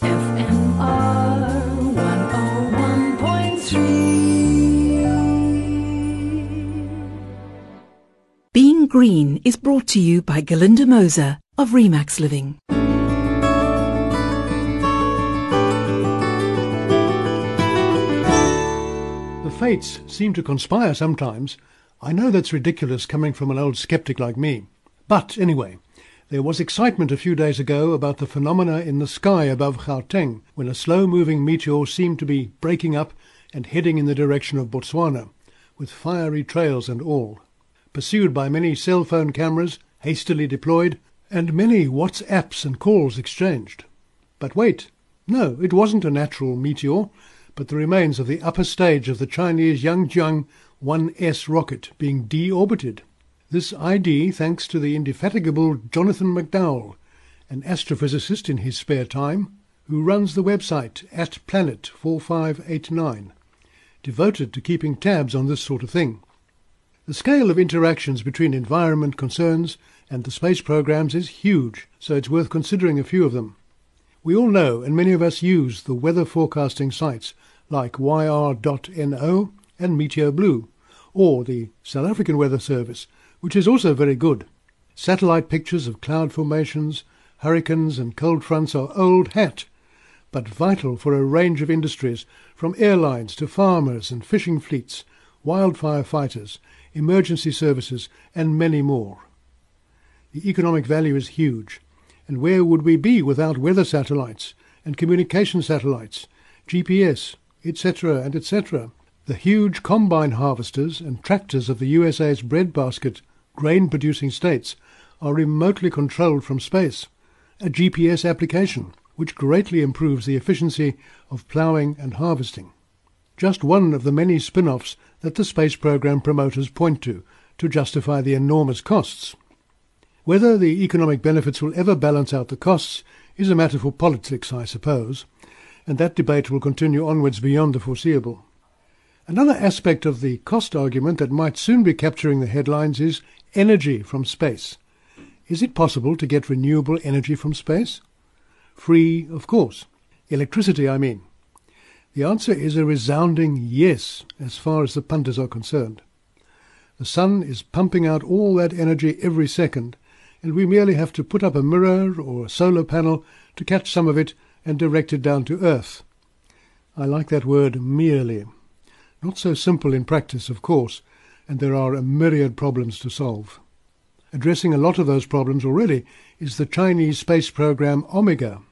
FMR 101.3. Being Green is brought to you by Galinda Moser of Remax Living. The fates seem to conspire sometimes. I know that's ridiculous coming from an old skeptic like me. But anyway, there was excitement a few days ago about the phenomena in the sky above Gauteng when a slow-moving meteor seemed to be breaking up and heading in the direction of Botswana, with fiery trails and all. Pursued by many cell phone cameras hastily deployed and many WhatsApps and calls exchanged. But wait, no, it wasn't a natural meteor, but the remains of the upper stage of the Chinese Yangjiang 1S rocket being deorbited. This ID thanks to the indefatigable Jonathan McDowell, an astrophysicist in his spare time, who runs the website at Planet 4589, devoted to keeping tabs on this sort of thing. The scale of interactions between environment concerns and the space programs is huge, so it's worth considering a few of them. We all know, and many of us use, the weather forecasting sites like yr.no and Meteo Blue, or the South African Weather Service, which is also very good. Satellite pictures of cloud formations, hurricanes and cold fronts are old hat, but vital for a range of industries, from airlines to farmers and fishing fleets, wildfire fighters, emergency services, and many more. The economic value is huge, and where would we be without weather satellites and communication satellites, GPS, etc., and etc.? The huge combine harvesters and tractors of the USA's breadbasket grain producing states are remotely controlled from space, a GPS application which greatly improves the efficiency of ploughing and harvesting. Just one of the many spin offs that the space program promoters point to to justify the enormous costs. Whether the economic benefits will ever balance out the costs is a matter for politics, I suppose, and that debate will continue onwards beyond the foreseeable. Another aspect of the cost argument that might soon be capturing the headlines is energy from space. Is it possible to get renewable energy from space? Free, of course. Electricity, I mean. The answer is a resounding yes, as far as the punters are concerned. The sun is pumping out all that energy every second, and we merely have to put up a mirror or a solar panel to catch some of it and direct it down to Earth. I like that word merely. Not so simple in practice, of course, and there are a myriad problems to solve. Addressing a lot of those problems already is the Chinese space program Omega.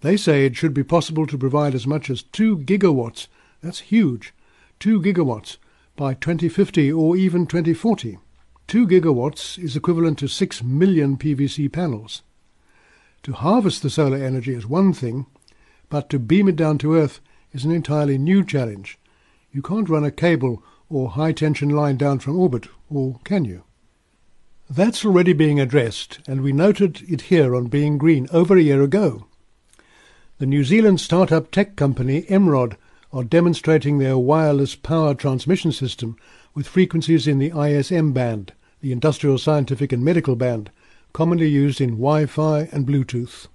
They say it should be possible to provide as much as 2 gigawatts, that's huge, 2 gigawatts, by 2050 or even 2040. 2 gigawatts is equivalent to 6 million PVC panels. To harvest the solar energy is one thing, but to beam it down to Earth is an entirely new challenge. You can't run a cable or high tension line down from orbit, or can you? That's already being addressed, and we noted it here on Being Green over a year ago. The New Zealand startup tech company Emrod are demonstrating their wireless power transmission system with frequencies in the ISM band, the industrial, scientific, and medical band, commonly used in Wi Fi and Bluetooth.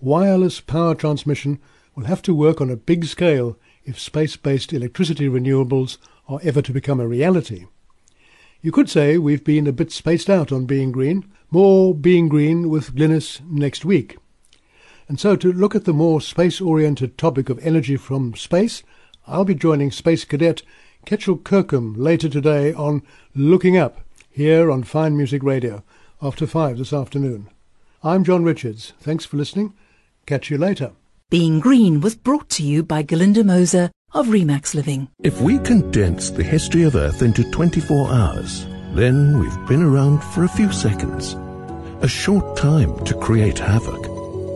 Wireless power transmission will have to work on a big scale if space based electricity renewables are ever to become a reality. You could say we've been a bit spaced out on Being Green, more Being Green with Glynis next week. And so to look at the more space-oriented topic of energy from space, I'll be joining Space Cadet Kechil Kirkham later today on Looking Up, here on Fine Music Radio, after five this afternoon. I'm John Richards. Thanks for listening. Catch you later. Being Green was brought to you by Galinda Moser of Remax Living. If we condense the history of Earth into 24 hours, then we've been around for a few seconds. A short time to create havoc,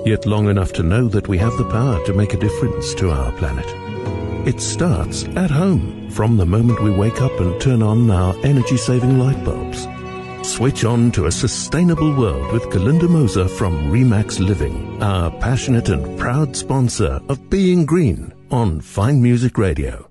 yet long enough to know that we have the power to make a difference to our planet. It starts at home from the moment we wake up and turn on our energy saving light bulbs. Switch on to a sustainable world with Galinda Moser from Remax Living, our passionate and proud sponsor of Being Green on Fine Music Radio.